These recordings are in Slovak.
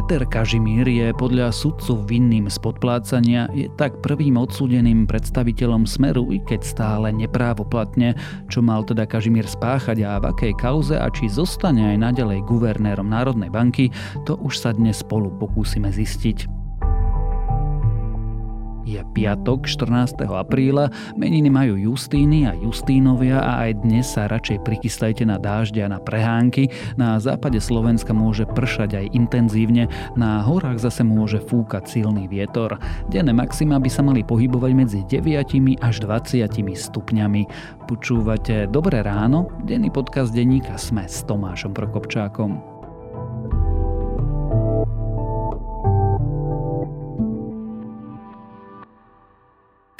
Peter Kažimír je podľa sudcu vinným z podplácania, je tak prvým odsúdeným predstaviteľom Smeru, i keď stále neprávoplatne, čo mal teda Kažimír spáchať a v akej kauze a či zostane aj naďalej guvernérom Národnej banky, to už sa dnes spolu pokúsime zistiť. Je piatok 14. apríla, meniny majú Justíny a Justínovia a aj dnes sa radšej prikystajte na dážď a na prehánky. Na západe Slovenska môže pršať aj intenzívne, na horách zase môže fúkať silný vietor. Denné maxima by sa mali pohybovať medzi 9 až 20 stupňami. Počúvate Dobré ráno, denný podcast denníka Sme s Tomášom Prokopčákom.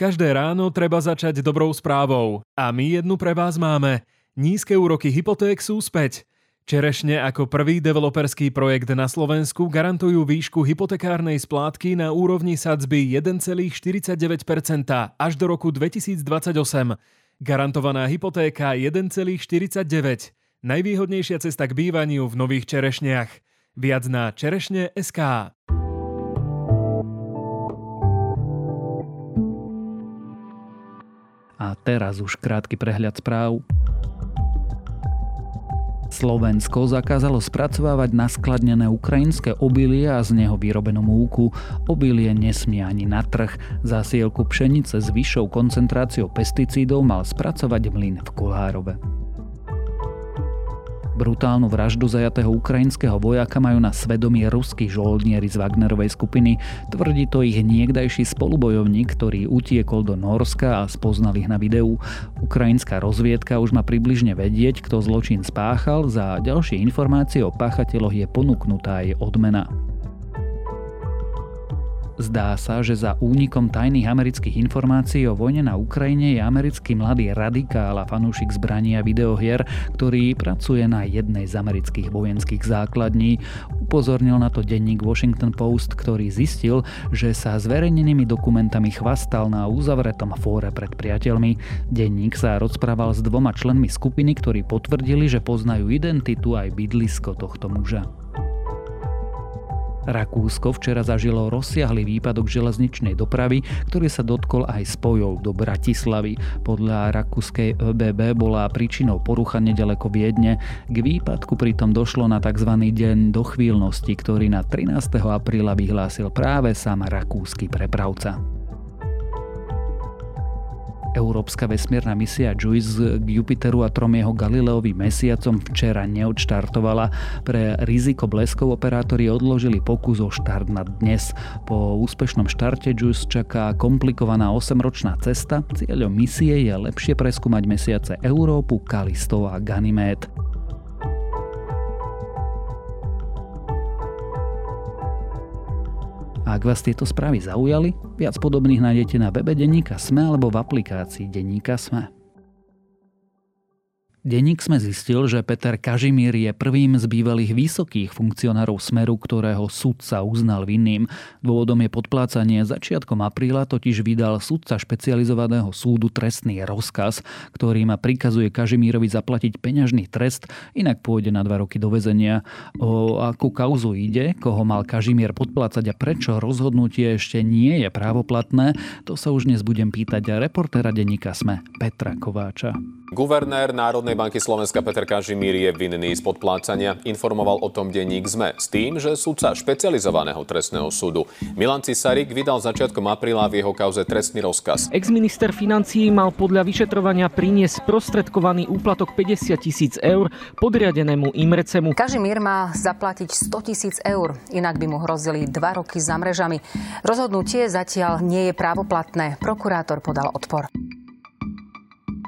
Každé ráno treba začať dobrou správou. A my jednu pre vás máme. Nízke úroky hypoték sú späť. Čerešne ako prvý developerský projekt na Slovensku garantujú výšku hypotekárnej splátky na úrovni sadzby 1,49% až do roku 2028. Garantovaná hypotéka 1,49. Najvýhodnejšia cesta k bývaniu v nových čerešniach. Viac na čerešne.sk. A teraz už krátky prehľad správ. Slovensko zakázalo spracovávať naskladnené ukrajinské obilie a z neho vyrobenú múku. Obilie nesmie ani na trh. Zasielku pšenice s vyššou koncentráciou pesticídov mal spracovať mlyn v Kolárove. Brutálnu vraždu zajatého ukrajinského vojaka majú na svedomí ruskí žoldnieri z Wagnerovej skupiny. Tvrdí to ich niekdajší spolubojovník, ktorý utiekol do Norska a spoznal ich na videu. Ukrajinská rozviedka už má približne vedieť, kto zločin spáchal. Za ďalšie informácie o páchateľoch je ponúknutá aj odmena. Zdá sa, že za únikom tajných amerických informácií o vojne na Ukrajine je americký mladý radikál a fanúšik zbraní a videohier, ktorý pracuje na jednej z amerických vojenských základní. Upozornil na to denník Washington Post, ktorý zistil, že sa zverejnenými dokumentami chvastal na uzavretom fóre pred priateľmi. Denník sa rozprával s dvoma členmi skupiny, ktorí potvrdili, že poznajú identitu aj bydlisko tohto muža. Rakúsko včera zažilo rozsiahly výpadok železničnej dopravy, ktorý sa dotkol aj spojov do Bratislavy. Podľa rakúskej ÖBB bola príčinou porucha nedaleko Viedne. K výpadku pritom došlo na tzv. deň dochvíľnosti, ktorý na 13. apríla vyhlásil práve sám rakúsky prepravca. Európska vesmírna misia JUICE k Jupiteru a trom jeho Galileovým mesiacom včera neodštartovala. Pre riziko bleskov operátori odložili pokus o štart na dnes. Po úspešnom štarte JUICE čaká komplikovaná 8-ročná cesta. Cieľom misie je lepšie preskúmať mesiace Európu, Kalisto a Ganymede. A ak vás tieto správy zaujali, viac podobných nájdete na webe Denníka Sme alebo v aplikácii Denníka Sme. Denník sme zistil, že Peter Kažimír je prvým z bývalých vysokých funkcionárov Smeru, ktorého sudca uznal vinným. Dôvodom je podplácanie. Začiatkom apríla totiž vydal sudca špecializovaného súdu trestný rozkaz, ktorý ma prikazuje Kažimírovi zaplatiť peňažný trest, inak pôjde na dva roky do väzenia. O akú kauzu ide, koho mal Kažimír podplácať a prečo rozhodnutie ešte nie je právoplatné, to sa už dnes budem pýtať reportéra denníka Sme Petra Kováča. Guvernér Národnej banky Slovenska Peter Kažimír je vinný z podplácania. Informoval o tom denník ZME s tým, že sudca špecializovaného trestného súdu Milan Cisarik vydal začiatkom apríla v jeho kauze trestný rozkaz. Ex-minister financií mal podľa vyšetrovania priniesť sprostredkovaný úplatok 50 tisíc eur podriadenému Imrecemu. Kažimír má zaplatiť 100 tisíc eur, inak by mu hrozili dva roky za mrežami. Rozhodnutie zatiaľ nie je právoplatné. Prokurátor podal odpor.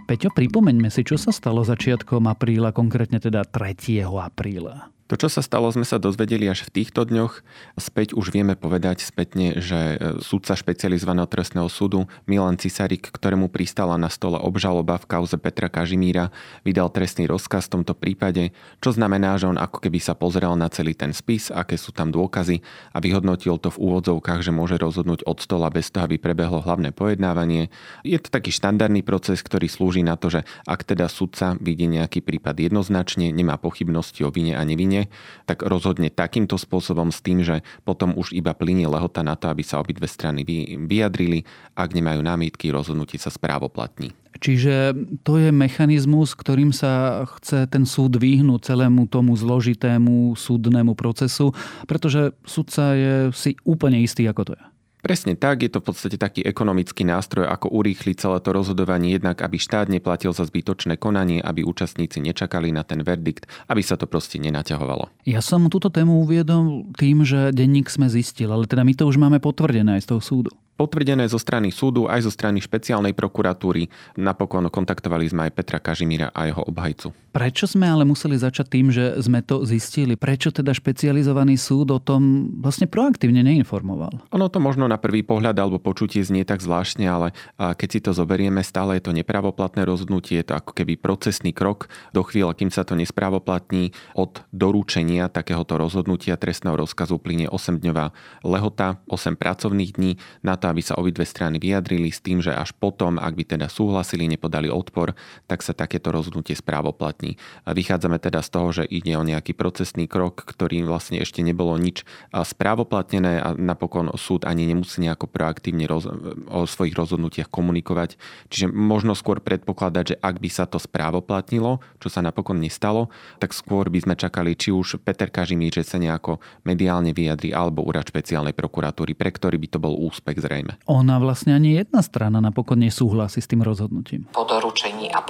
Peťo, pripomeňme si, čo sa stalo začiatkom apríla, konkrétne teda 3. apríla. To, čo sa stalo, sme sa dozvedeli až v týchto dňoch. Späť už vieme povedať spätne, že e, súdca špecializovaného trestného súdu Milan Cisarik, ktorému pristala na stole obžaloba v kauze Petra Kažimíra, vydal trestný rozkaz v tomto prípade, čo znamená, že on ako keby sa pozrel na celý ten spis, aké sú tam dôkazy a vyhodnotil to v úvodzovkách, že môže rozhodnúť od stola bez toho, aby prebehlo hlavné pojednávanie. Je to taký štandardný proces, ktorý slúži na to, že ak teda súdca vidí nejaký prípad jednoznačne, nemá pochybnosti o vine a nevine, tak rozhodne takýmto spôsobom s tým, že potom už iba plinie lehota na to, aby sa obidve strany vyjadrili. Ak nemajú námietky, rozhodnutie sa správoplatní. Čiže to je mechanizmus, ktorým sa chce ten súd vyhnúť celému tomu zložitému súdnemu procesu, pretože súdca je si úplne istý, ako to je. Presne tak, je to v podstate taký ekonomický nástroj, ako urýchliť celé to rozhodovanie, jednak aby štát neplatil za zbytočné konanie, aby účastníci nečakali na ten verdikt, aby sa to proste nenaťahovalo. Ja som túto tému uviedol tým, že denník sme zistil, ale teda my to už máme potvrdené aj z toho súdu potvrdené zo strany súdu aj zo strany špeciálnej prokuratúry. Napokon kontaktovali sme aj Petra Kažimíra a jeho obhajcu. Prečo sme ale museli začať tým, že sme to zistili? Prečo teda špecializovaný súd o tom vlastne proaktívne neinformoval? Ono to možno na prvý pohľad alebo počutie znie tak zvláštne, ale keď si to zoberieme, stále je to nepravoplatné rozhodnutie, je to ako keby procesný krok do chvíle, kým sa to nespravoplatní od doručenia takéhoto rozhodnutia trestného rozkazu plyne 8-dňová lehota, 8 pracovných dní na to, aby sa obidve strany vyjadrili s tým, že až potom, ak by teda súhlasili, nepodali odpor, tak sa takéto rozhodnutie správoplatní. Vychádzame teda z toho, že ide o nejaký procesný krok, ktorý vlastne ešte nebolo nič správoplatnené a napokon súd ani nemusí nejako proaktívne roz- o svojich rozhodnutiach komunikovať. Čiže možno skôr predpokladať, že ak by sa to správoplatnilo, čo sa napokon nestalo, tak skôr by sme čakali, či už Peter Kažimír, že sa nejako mediálne vyjadri, alebo úrad špeciálnej prokuratúry, pre ktorý by to bol úspech zrejme. Ona vlastne ani jedna strana napokon nesúhlasí s tým rozhodnutím. Po doručení a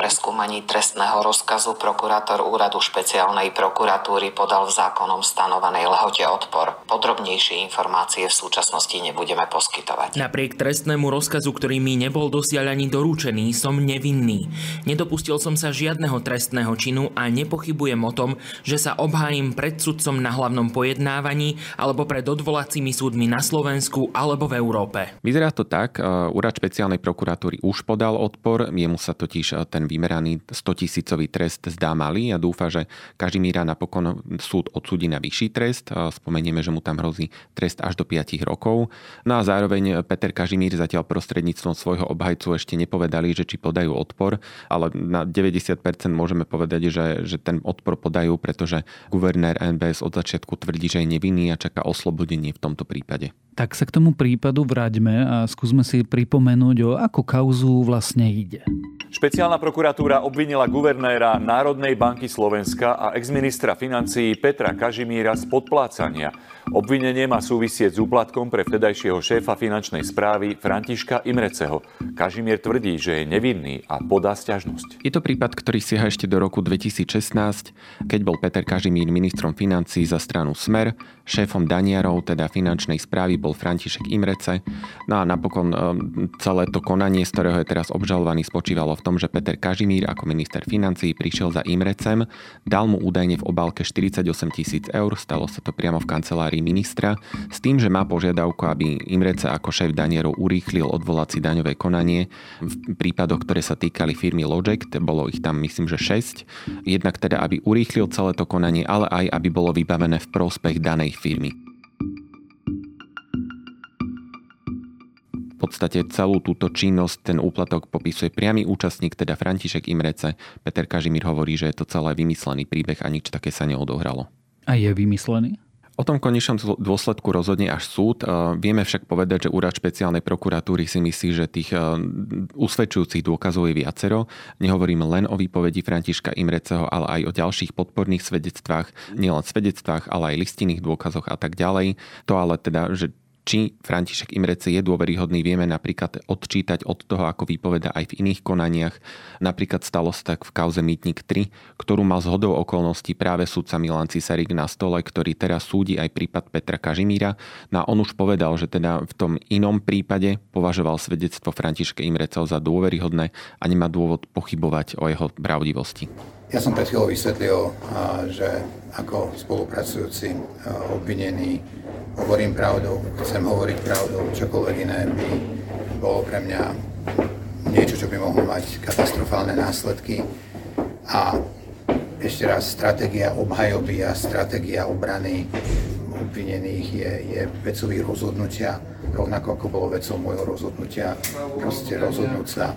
preskúmaní trestného rozkazu prokurátor úradu špeciálnej prokuratúry podal v zákonom stanovenej lehote odpor. Podrobnejšie informácie v súčasnosti nebudeme poskytovať. Napriek trestnému rozkazu, ktorý mi nebol dosiaľ ani doručený, som nevinný. Nedopustil som sa žiadneho trestného činu a nepochybujem o tom, že sa obhájim pred sudcom na hlavnom pojednávaní alebo pred odvolacími súdmi na Slovensku alebo v Európe. Vyzerá to tak, e, úrad špeciálnej prokuratúry už podal odpor, jemu sa totiž e, ten vymeraný 100 tisícový trest zdá malý a dúfa, že Kažimíra napokon súd odsúdi na vyšší trest. Spomenieme, že mu tam hrozí trest až do 5 rokov. No a zároveň Peter Kažimír zatiaľ prostredníctvom svojho obhajcu ešte nepovedali, že či podajú odpor, ale na 90% môžeme povedať, že, že ten odpor podajú, pretože guvernér NBS od začiatku tvrdí, že je nevinný a čaká oslobodenie v tomto prípade. Tak sa k tomu prípadu vráťme a skúsme si pripomenúť, o akú kauzu vlastne ide. Špeciálna prokuratúra obvinila guvernéra Národnej banky Slovenska a exministra financií Petra Kažimíra z podplácania. Obvinenie má súvisieť s úplatkom pre vtedajšieho šéfa finančnej správy Františka Imreceho. Kažimier tvrdí, že je nevinný a podá stiažnosť. Je to prípad, ktorý sieha ešte do roku 2016, keď bol Peter Kažimír ministrom financií za stranu Smer, šéfom Daniarov, teda finančnej správy, bol František Imrece. No a napokon um, celé to konanie, z ktorého je teraz obžalovaný, spočívalo v tom, že Peter Kažimír ako minister financií prišiel za Imrecem, dal mu údajne v obálke 48 tisíc eur, stalo sa to priamo v kancelárii ministra, s tým, že má požiadavku, aby Imrece ako šéf danierov urýchlil odvolací daňové konanie v prípadoch, ktoré sa týkali firmy Logect, bolo ich tam myslím, že 6, jednak teda, aby urýchlil celé to konanie, ale aj aby bolo vybavené v prospech danej firmy. Podstate celú túto činnosť, ten úplatok popisuje priamy účastník, teda František Imrece. Peter Kažimír hovorí, že je to celé vymyslený príbeh a nič také sa neodohralo. A je vymyslený? O tom konečnom dôsledku rozhodne až súd. Vieme však povedať, že úrad špeciálnej prokuratúry si myslí, že tých usvedčujúcich dôkazov je viacero. Nehovoríme len o výpovedi Františka Imreceho, ale aj o ďalších podporných svedectvách, nielen svedectvách, ale aj listinných dôkazoch a tak ďalej. To ale teda, že či František Imrece je dôveryhodný, vieme napríklad odčítať od toho, ako vypoveda aj v iných konaniach. Napríklad stalo sa tak v kauze Mýtnik 3, ktorú mal zhodou okolností práve sudca Milan Cisarik na stole, ktorý teraz súdi aj prípad Petra Kažimíra. No a on už povedal, že teda v tom inom prípade považoval svedectvo Františka Imreceho za dôveryhodné a nemá dôvod pochybovať o jeho pravdivosti. Ja som pred chvíľou vysvetlil, že ako spolupracujúci obvinený hovorím pravdu, chcem hovoriť pravdu, čokoľvek iné by bolo pre mňa niečo, čo by mohlo mať katastrofálne následky. A ešte raz, stratégia obhajoby a stratégia obrany obvinených je, je vecových rozhodnutia rovnako ako bolo vecou môjho rozhodnutia proste rozhodnúť sa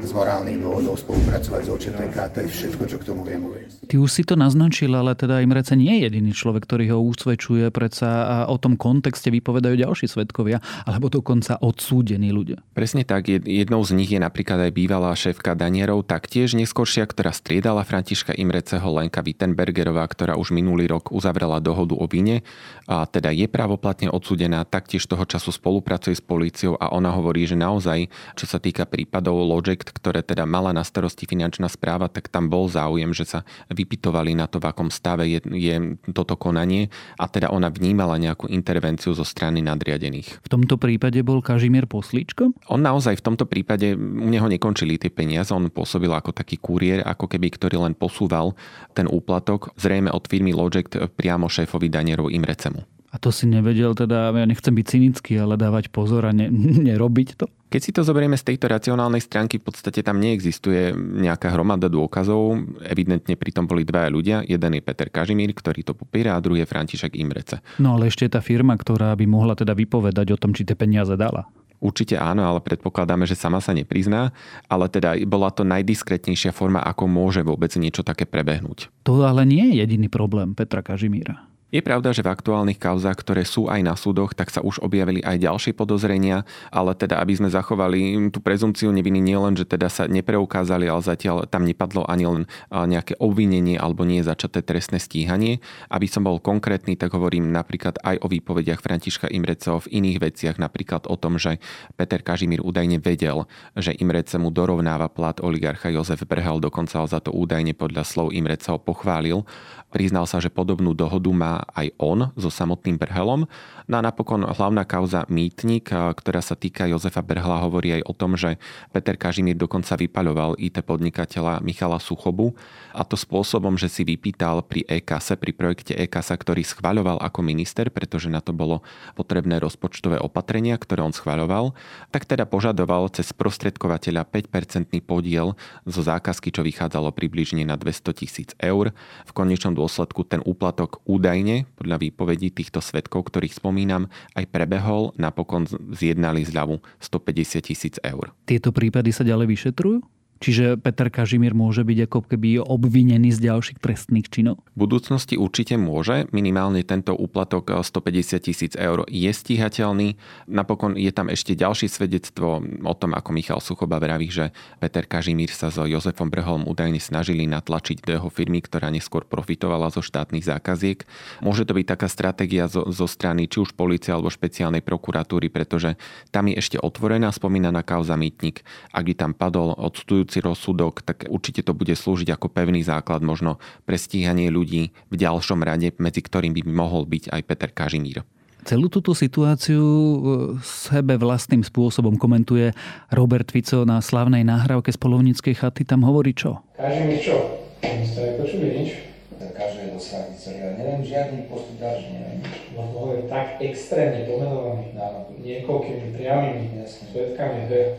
z morálnych dôvodov spolupracovať s OČTK, to je všetko, čo k tomu viem uvieť. Ty už si to naznačil, ale teda Imrece nie je jediný človek, ktorý ho usvedčuje, predsa a o tom kontexte vypovedajú ďalší svetkovia, alebo dokonca odsúdení ľudia. Presne tak, jednou z nich je napríklad aj bývalá šéfka Danierov, taktiež neskôršia, ktorá striedala Františka Imreceho Lenka Wittenbergerová, ktorá už minulý rok uzavrela dohodu o vine a teda je právoplatne odsúdená, taktiež toho času spolupracuje s políciou a ona hovorí, že naozaj, čo sa týka prípadov Loject, ktoré teda mala na starosti finančná správa, tak tam bol záujem, že sa vypitovali na to, v akom stave je, je toto konanie a teda ona vnímala nejakú intervenciu zo strany nadriadených. V tomto prípade bol Kažimier poslíčkom? On naozaj v tomto prípade, u neho nekončili tie peniaze, on pôsobil ako taký kuriér, ako keby, ktorý len posúval ten úplatok, zrejme od firmy Loject priamo šéfovi Danierov Imrecemu. A to si nevedel teda, ja nechcem byť cynický, ale dávať pozor a ne, nerobiť to? Keď si to zoberieme z tejto racionálnej stránky, v podstate tam neexistuje nejaká hromada dôkazov. Evidentne pritom boli dvaja ľudia. Jeden je Peter Kažimír, ktorý to popiera, a druhý je František Imrece. No ale ešte je tá firma, ktorá by mohla teda vypovedať o tom, či tie peniaze dala. Určite áno, ale predpokladáme, že sama sa neprizná, ale teda bola to najdiskretnejšia forma, ako môže vôbec niečo také prebehnúť. To ale nie je jediný problém Petra Kažimíra. Je pravda, že v aktuálnych kauzách, ktoré sú aj na súdoch, tak sa už objavili aj ďalšie podozrenia, ale teda aby sme zachovali tú prezumciu neviny nielen, že teda sa nepreukázali, ale zatiaľ tam nepadlo ani len nejaké obvinenie alebo nie začaté trestné stíhanie. Aby som bol konkrétny, tak hovorím napríklad aj o výpovediach Františka Imreceho v iných veciach, napríklad o tom, že Peter Kažimír údajne vedel, že Imrece mu dorovnáva plat oligarcha Jozef Brhel, dokonca za to údajne podľa slov Imreceho pochválil. Priznal sa, že podobnú dohodu má aj on so samotným Brhelom. No a napokon hlavná kauza Mýtnik, ktorá sa týka Jozefa Brhla, hovorí aj o tom, že Peter Kažimír dokonca vypaľoval IT podnikateľa Michala Suchobu a to spôsobom, že si vypýtal pri EKASE, pri projekte EKASA, ktorý schvaľoval ako minister, pretože na to bolo potrebné rozpočtové opatrenia, ktoré on schvaľoval, tak teda požadoval cez prostredkovateľa 5-percentný podiel zo zákazky, čo vychádzalo približne na 200 tisíc eur. V konečnom dôsledku ten úplatok údajne, podľa výpovedí týchto svetkov, ktorých spomínam, aj prebehol, napokon zjednali zľavu 150 tisíc eur. Tieto prípady sa ďalej vyšetrujú? Čiže Peter Kažimír môže byť ako keby obvinený z ďalších trestných činov? V budúcnosti určite môže. Minimálne tento úplatok 150 tisíc eur je stíhateľný. Napokon je tam ešte ďalšie svedectvo o tom, ako Michal Suchoba vraví, že Peter Kažimír sa so Jozefom Brholom údajne snažili natlačiť do jeho firmy, ktorá neskôr profitovala zo štátnych zákaziek. Môže to byť taká stratégia zo, zo strany či už policie alebo špeciálnej prokuratúry, pretože tam je ešte otvorená spomínaná kauza Mýtnik. Ak by tam padol odsudujúci budúci rozsudok, tak určite to bude slúžiť ako pevný základ možno pre stíhanie ľudí v ďalšom rade, medzi ktorým by mohol byť aj Peter Kažimír. Celú túto situáciu e, sebe vlastným spôsobom komentuje Robert Fico na slavnej nahrávke z polovníckej chaty. Tam hovorí čo? Kažimír čo? Ste nepočuli nič? Každé dosahniť celé. Neviem žiadny ďalší, neviem nič. No to je tak extrémne pomenovaný na niekoľkými priamými svetkami, že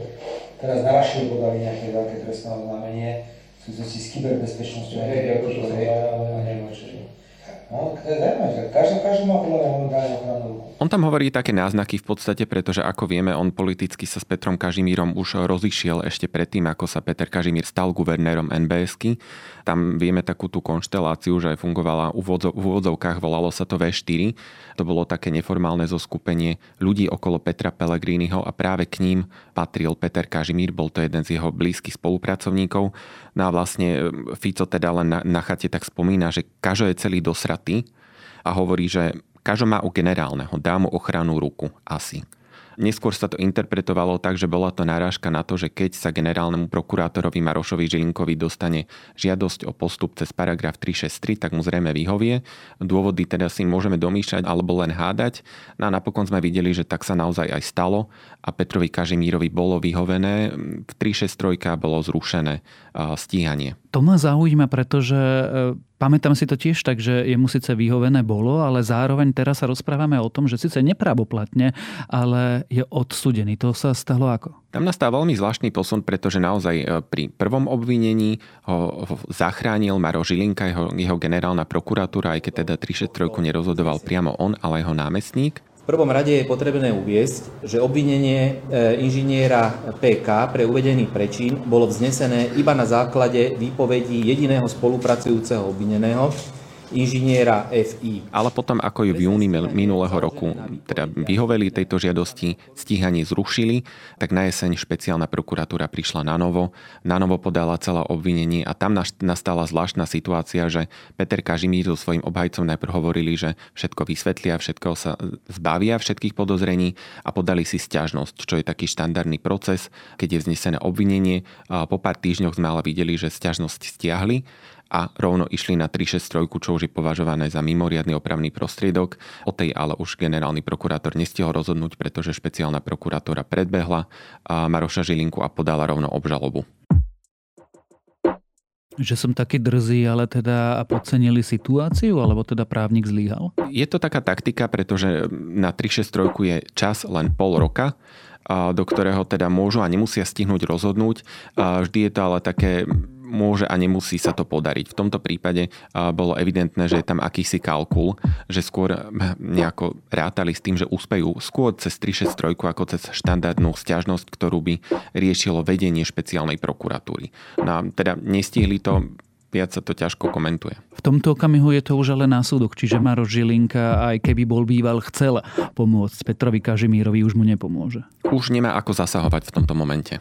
teraz na Rašiu podali nejaké veľké trestné oznámenie v súvislosti s kyberbezpečnosťou. Hej, ako to sa ale neviem, čo No, ruku. On tam hovorí také náznaky v podstate, pretože ako vieme, on politicky sa s Petrom Kažimírom už rozišiel ešte predtým, ako sa Peter Kažimír stal guvernérom NBSky. Tam vieme takú tú konšteláciu, že fungovala v úvodzovkách, volalo sa to V4. To bolo také neformálne zoskupenie ľudí okolo Petra Pellegriniho a práve k ním patril Peter Kažimír, bol to jeden z jeho blízkych spolupracovníkov. No a vlastne Fico teda len na, na chate tak spomína, že Kažo je celý dosratý a hovorí, že Kažo má u generálneho, dá mu ochranu ruku, asi. Neskôr sa to interpretovalo tak, že bola to narážka na to, že keď sa generálnemu prokurátorovi Marošovi Žilinkovi dostane žiadosť o postup cez paragraf 363, tak mu zrejme vyhovie. Dôvody teda si môžeme domýšľať alebo len hádať. No a napokon sme videli, že tak sa naozaj aj stalo a Petrovi Kažimírovi bolo vyhovené. V 363 bolo zrušené stíhanie. To ma zaujíma, pretože e, Pamätám si to tiež tak, že jemu síce vyhovené bolo, ale zároveň teraz sa rozprávame o tom, že síce nepravoplatne, ale je odsudený. To sa stalo ako? Tam nastal veľmi zvláštny posun, pretože naozaj e, pri prvom obvinení ho, zachránil Maro Žilinka, jeho, jeho generálna prokuratúra, aj keď teda 363 nerozhodoval priamo on, ale jeho námestník. Prvom rade je potrebné uviesť, že obvinenie e, inžiniera PK pre uvedený prečin bolo vznesené iba na základe výpovedí jediného spolupracujúceho obvineného, inžiniera FI. Ale potom, ako ju v júni minulého roku teda vyhoveli tejto žiadosti, stíhanie zrušili, tak na jeseň špeciálna prokuratúra prišla na novo, na novo podala celé obvinenie a tam nastala zvláštna situácia, že Peter Kažimír so svojím obhajcom najprv hovorili, že všetko vysvetlia, všetko sa zbavia všetkých podozrení a podali si stiažnosť, čo je taký štandardný proces, keď je vznesené obvinenie. Po pár týždňoch sme ale videli, že stiažnosť stiahli a rovno išli na 363, čo už je považované za mimoriadny opravný prostriedok. O tej ale už generálny prokurátor nestihol rozhodnúť, pretože špeciálna prokurátora predbehla a Maroša Žilinku a podala rovno obžalobu. Že som taký drzý, ale teda podcenili situáciu, alebo teda právnik zlíhal? Je to taká taktika, pretože na 363 je čas len pol roka, do ktorého teda môžu a nemusia stihnúť rozhodnúť. Vždy je to ale také môže a nemusí sa to podariť. V tomto prípade bolo evidentné, že je tam akýsi kalkul, že skôr nejako rátali s tým, že úspejú skôr cez 363 ako cez štandardnú stiažnosť, ktorú by riešilo vedenie špeciálnej prokuratúry. No a teda nestihli to, viac sa to ťažko komentuje. V tomto okamihu je to už ale na súdok, čiže Maro Žilinka, aj keby bol býval chcel pomôcť Petrovi Kažimírovi, už mu nepomôže. Už nemá ako zasahovať v tomto momente.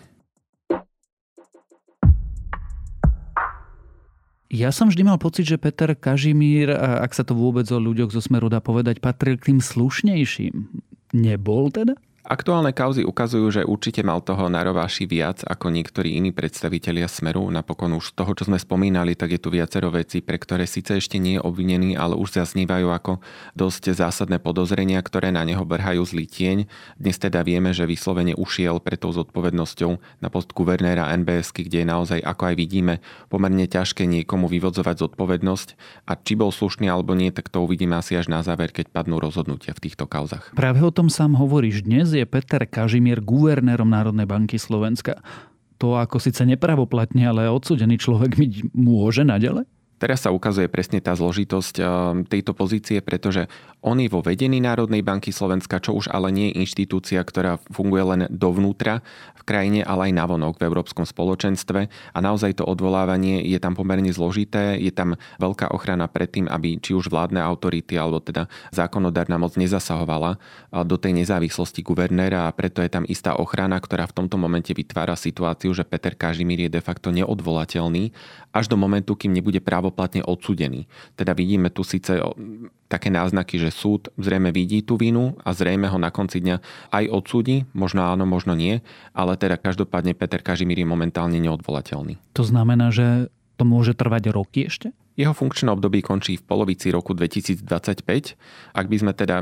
Ja som vždy mal pocit, že Peter Kažimír, ak sa to vôbec o ľuďoch zo Smeru dá povedať, patril k tým slušnejším. Nebol teda? Aktuálne kauzy ukazujú, že určite mal toho narováši viac ako niektorí iní predstavitelia Smeru. Napokon už z toho, čo sme spomínali, tak je tu viacero vecí, pre ktoré síce ešte nie je obvinený, ale už zaznívajú ako dosť zásadné podozrenia, ktoré na neho vrhajú zlý tieň. Dnes teda vieme, že vyslovene ušiel pre tou zodpovednosťou na post guvernéra NBS, kde je naozaj, ako aj vidíme, pomerne ťažké niekomu vyvodzovať zodpovednosť. A či bol slušný alebo nie, tak to uvidíme asi až na záver, keď padnú rozhodnutia v týchto kauzach. Práve o tom sám hovoríš dnes je Peter Kažimier guvernérom Národnej banky Slovenska. To ako síce nepravoplatne, ale odsudený človek mi môže naďalej? Teraz sa ukazuje presne tá zložitosť eh, tejto pozície, pretože on je vo vedení Národnej banky Slovenska, čo už ale nie je inštitúcia, ktorá funguje len dovnútra v krajine, ale aj navonok v Európskom spoločenstve. A naozaj to odvolávanie je tam pomerne zložité, je tam veľká ochrana pred tým, aby či už vládne autority alebo teda zákonodárna moc nezasahovala do tej nezávislosti guvernéra a preto je tam istá ochrana, ktorá v tomto momente vytvára situáciu, že Peter Kažimír je de facto neodvolateľný až do momentu, kým nebude právoplatne odsudený. Teda vidíme tu síce také náznaky, že súd zrejme vidí tú vinu a zrejme ho na konci dňa aj odsúdi, možno áno, možno nie, ale teda každopádne Peter Kažimír je momentálne neodvolateľný. To znamená, že to môže trvať roky ešte? Jeho funkčné obdobie končí v polovici roku 2025. Ak by sme teda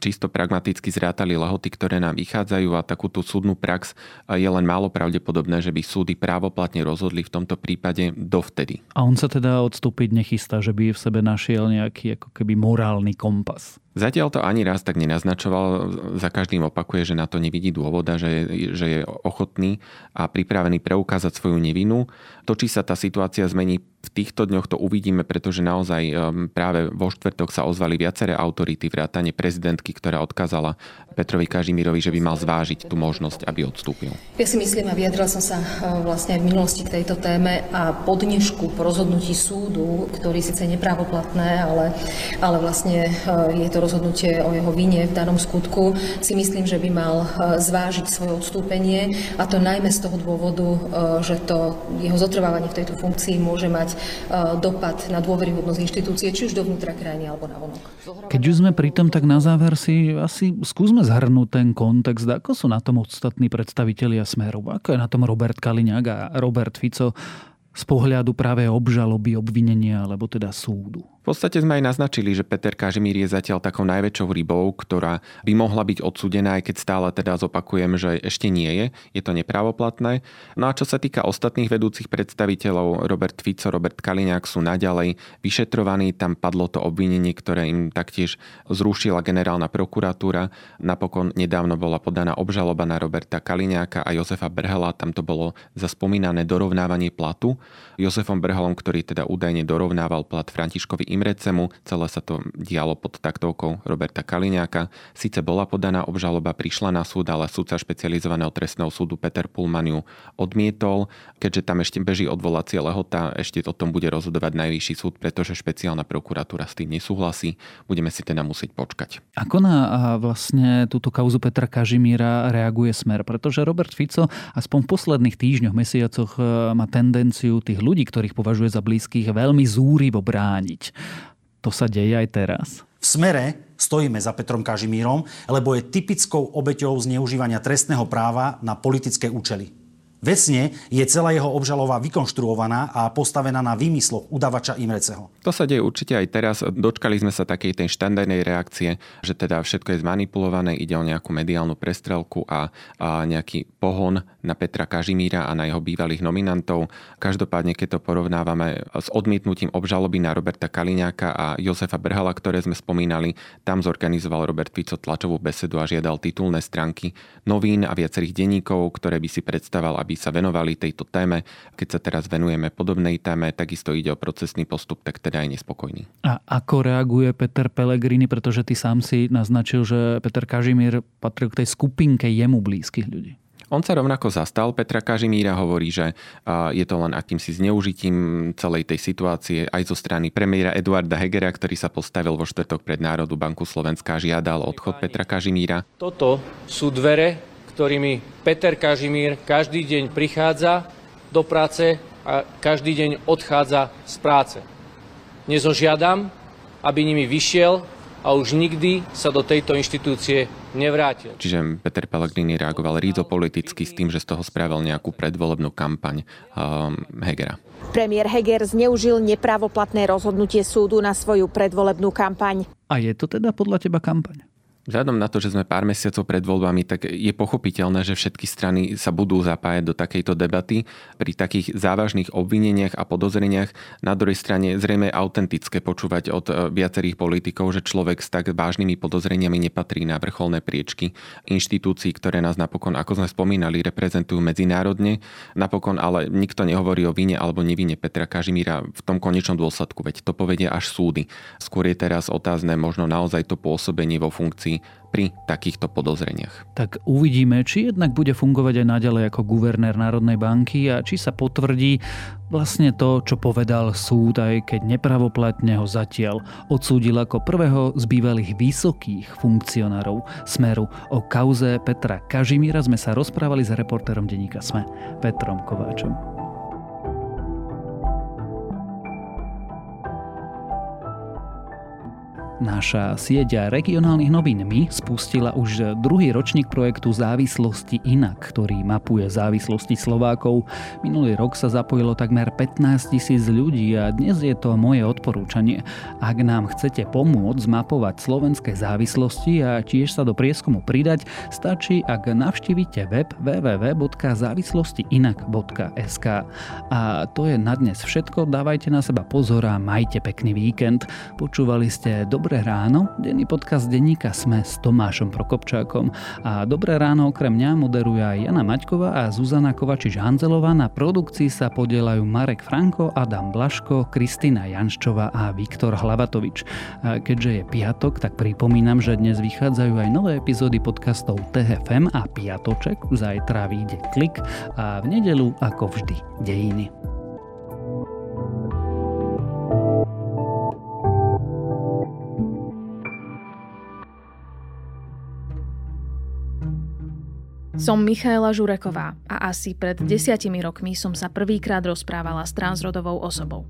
čisto pragmaticky zrátali lehoty, ktoré nám vychádzajú a takúto súdnu prax, je len málo pravdepodobné, že by súdy právoplatne rozhodli v tomto prípade dovtedy. A on sa teda odstúpiť nechystá, že by v sebe našiel nejaký ako keby morálny kompas. Zatiaľ to ani raz tak nenaznačoval, za každým opakuje, že na to nevidí dôvoda, že, že je ochotný a pripravený preukázať svoju nevinu. To, či sa tá situácia zmení v týchto dňoch to uvidíme, pretože naozaj um, práve vo štvrtok sa ozvali viaceré autority, vrátane prezidentky, ktorá odkázala Petrovi Kažimírovi, že by mal zvážiť tú možnosť, aby odstúpil. Ja si myslím a vyjadril som sa uh, vlastne aj v minulosti k tejto téme a po dnešku, po rozhodnutí súdu, ktorý síce neprávoplatné, ale, ale vlastne uh, je to rozhodnutie o jeho vine v danom skutku, si myslím, že by mal uh, zvážiť svoje odstúpenie a to najmä z toho dôvodu, že to jeho zotrvávanie v tejto funkcii môže mať E, dopad na dôveryhodnosť inštitúcie, či už dovnútra krajiny alebo na vonok. Keď už sme pri tom, tak na záver si asi skúsme zhrnúť ten kontext, ako sú na tom ostatní predstavitelia Smeru, ako je na tom Robert Kaliňák a Robert Fico z pohľadu práve obžaloby, obvinenia alebo teda súdu. V podstate sme aj naznačili, že Peter Kažimír je zatiaľ takou najväčšou rybou, ktorá by mohla byť odsudená, aj keď stále teda zopakujem, že ešte nie je. Je to nepravoplatné. No a čo sa týka ostatných vedúcich predstaviteľov, Robert Fico, Robert Kaliňák sú naďalej vyšetrovaní. Tam padlo to obvinenie, ktoré im taktiež zrušila generálna prokuratúra. Napokon nedávno bola podaná obžaloba na Roberta Kaliňáka a Jozefa Brhela. Tam to bolo za spomínané dorovnávanie platu. Jozefom Brhelom, ktorý teda údajne dorovnával plat Františkovi Imrecemu. Celé sa to dialo pod taktovkou Roberta Kaliňáka. Sice bola podaná obžaloba, prišla na súd, ale súdca špecializovaného trestného súdu Peter Pullman ju odmietol. Keďže tam ešte beží odvolacia lehota, ešte o tom bude rozhodovať najvyšší súd, pretože špeciálna prokuratúra s tým nesúhlasí. Budeme si teda musieť počkať. Ako na vlastne túto kauzu Petra Kažimíra reaguje Smer? Pretože Robert Fico aspoň v posledných týždňoch, mesiacoch e, má tendenciu tých ľudí, ktorých považuje za blízkych, veľmi zúrivo brániť. To sa deje aj teraz. V smere stojíme za Petrom Kažimírom, lebo je typickou obeťou zneužívania trestného práva na politické účely. Vecne je celá jeho obžalová vykonštruovaná a postavená na výmysloch udavača Imreceho. To sa deje určite aj teraz. Dočkali sme sa takej tej štandardnej reakcie, že teda všetko je zmanipulované, ide o nejakú mediálnu prestrelku a, a nejaký pohon na Petra Kažimíra a na jeho bývalých nominantov. Každopádne, keď to porovnávame s odmietnutím obžaloby na Roberta Kaliňáka a Josefa Brhala, ktoré sme spomínali, tam zorganizoval Robert Fico tlačovú besedu a žiadal titulné stránky novín a viacerých denníkov, ktoré by si predstavoval, aby aby sa venovali tejto téme. Keď sa teraz venujeme podobnej téme, takisto ide o procesný postup, tak teda aj nespokojný. A ako reaguje Peter Pellegrini, pretože ty sám si naznačil, že Peter Kažimír patril k tej skupinke jemu blízkych ľudí? On sa rovnako zastal Petra Kažimíra, hovorí, že je to len akýmsi zneužitím celej tej situácie aj zo strany premiéra Eduarda Hegera, ktorý sa postavil vo štvrtok pred Národu Banku Slovenska a žiadal odchod Petra Kažimíra. Toto sú dvere, ktorými Peter Kažimír každý deň prichádza do práce a každý deň odchádza z práce. Dnes ho žiadam, aby nimi vyšiel a už nikdy sa do tejto inštitúcie nevrátil. Čiže Peter Pellegrini reagoval rízo politicky s tým, že z toho spravil nejakú predvolebnú kampaň um, Hegera. Premiér Heger zneužil nepravoplatné rozhodnutie súdu na svoju predvolebnú kampaň. A je to teda podľa teba kampaň? Vzhľadom na to, že sme pár mesiacov pred voľbami, tak je pochopiteľné, že všetky strany sa budú zapájať do takejto debaty. Pri takých závažných obvineniach a podozreniach na druhej strane zrejme autentické počúvať od e, viacerých politikov, že človek s tak vážnymi podozreniami nepatrí na vrcholné priečky inštitúcií, ktoré nás napokon, ako sme spomínali, reprezentujú medzinárodne. Napokon ale nikto nehovorí o vine alebo nevine Petra Kažimíra v tom konečnom dôsledku, veď to povedia až súdy. Skôr je teraz otázne možno naozaj to pôsobenie vo funkcii pri takýchto podozreniach. Tak uvidíme, či jednak bude fungovať aj naďalej ako guvernér Národnej banky a či sa potvrdí vlastne to, čo povedal súd, aj keď nepravoplatne ho zatiaľ odsúdil ako prvého z bývalých vysokých funkcionárov Smeru. O kauze Petra Kažimíra sme sa rozprávali s reportérom denníka Sme Petrom Kováčom. Naša sieť regionálnych novín MI spustila už druhý ročník projektu Závislosti inak, ktorý mapuje závislosti Slovákov. Minulý rok sa zapojilo takmer 15 tisíc ľudí a dnes je to moje odporúčanie. Ak nám chcete pomôcť zmapovať slovenské závislosti a tiež sa do prieskumu pridať, stačí, ak navštívite web www.závislostiinak.sk. A to je na dnes všetko, dávajte na seba pozor a majte pekný víkend. Počúvali ste dobré Dobré ráno, denný podcast denníka Sme s Tomášom Prokopčákom. A Dobré ráno okrem mňa moderuje aj Jana Maťková a Zuzana Kovačič-Hanzelová. Na produkcii sa podielajú Marek Franko, Adam Blaško, Kristina Janščová a Viktor Hlavatovič. A keďže je piatok, tak pripomínam, že dnes vychádzajú aj nové epizódy podcastov TFM a Piatoček. Zajtra vyjde klik a v nedelu ako vždy dejiny. Som Michaela Žureková a asi pred desiatimi rokmi som sa prvýkrát rozprávala s transrodovou osobou.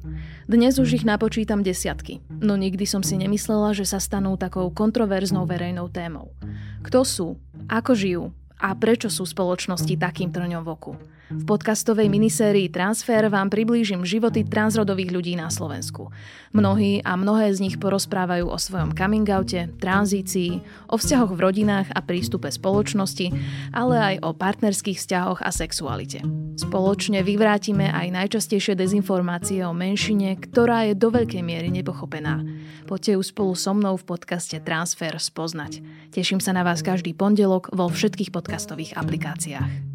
Dnes už ich napočítam desiatky, no nikdy som si nemyslela, že sa stanú takou kontroverznou verejnou témou. Kto sú, ako žijú a prečo sú spoločnosti takým trňom v oku. V podcastovej minisérii Transfer vám priblížim životy transrodových ľudí na Slovensku. Mnohí a mnohé z nich porozprávajú o svojom coming oute, tranzícii, o vzťahoch v rodinách a prístupe spoločnosti, ale aj o partnerských vzťahoch a sexualite. Spoločne vyvrátime aj najčastejšie dezinformácie o menšine, ktorá je do veľkej miery nepochopená. Poďte ju spolu so mnou v podcaste Transfer spoznať. Teším sa na vás každý pondelok vo všetkých podcastových aplikáciách.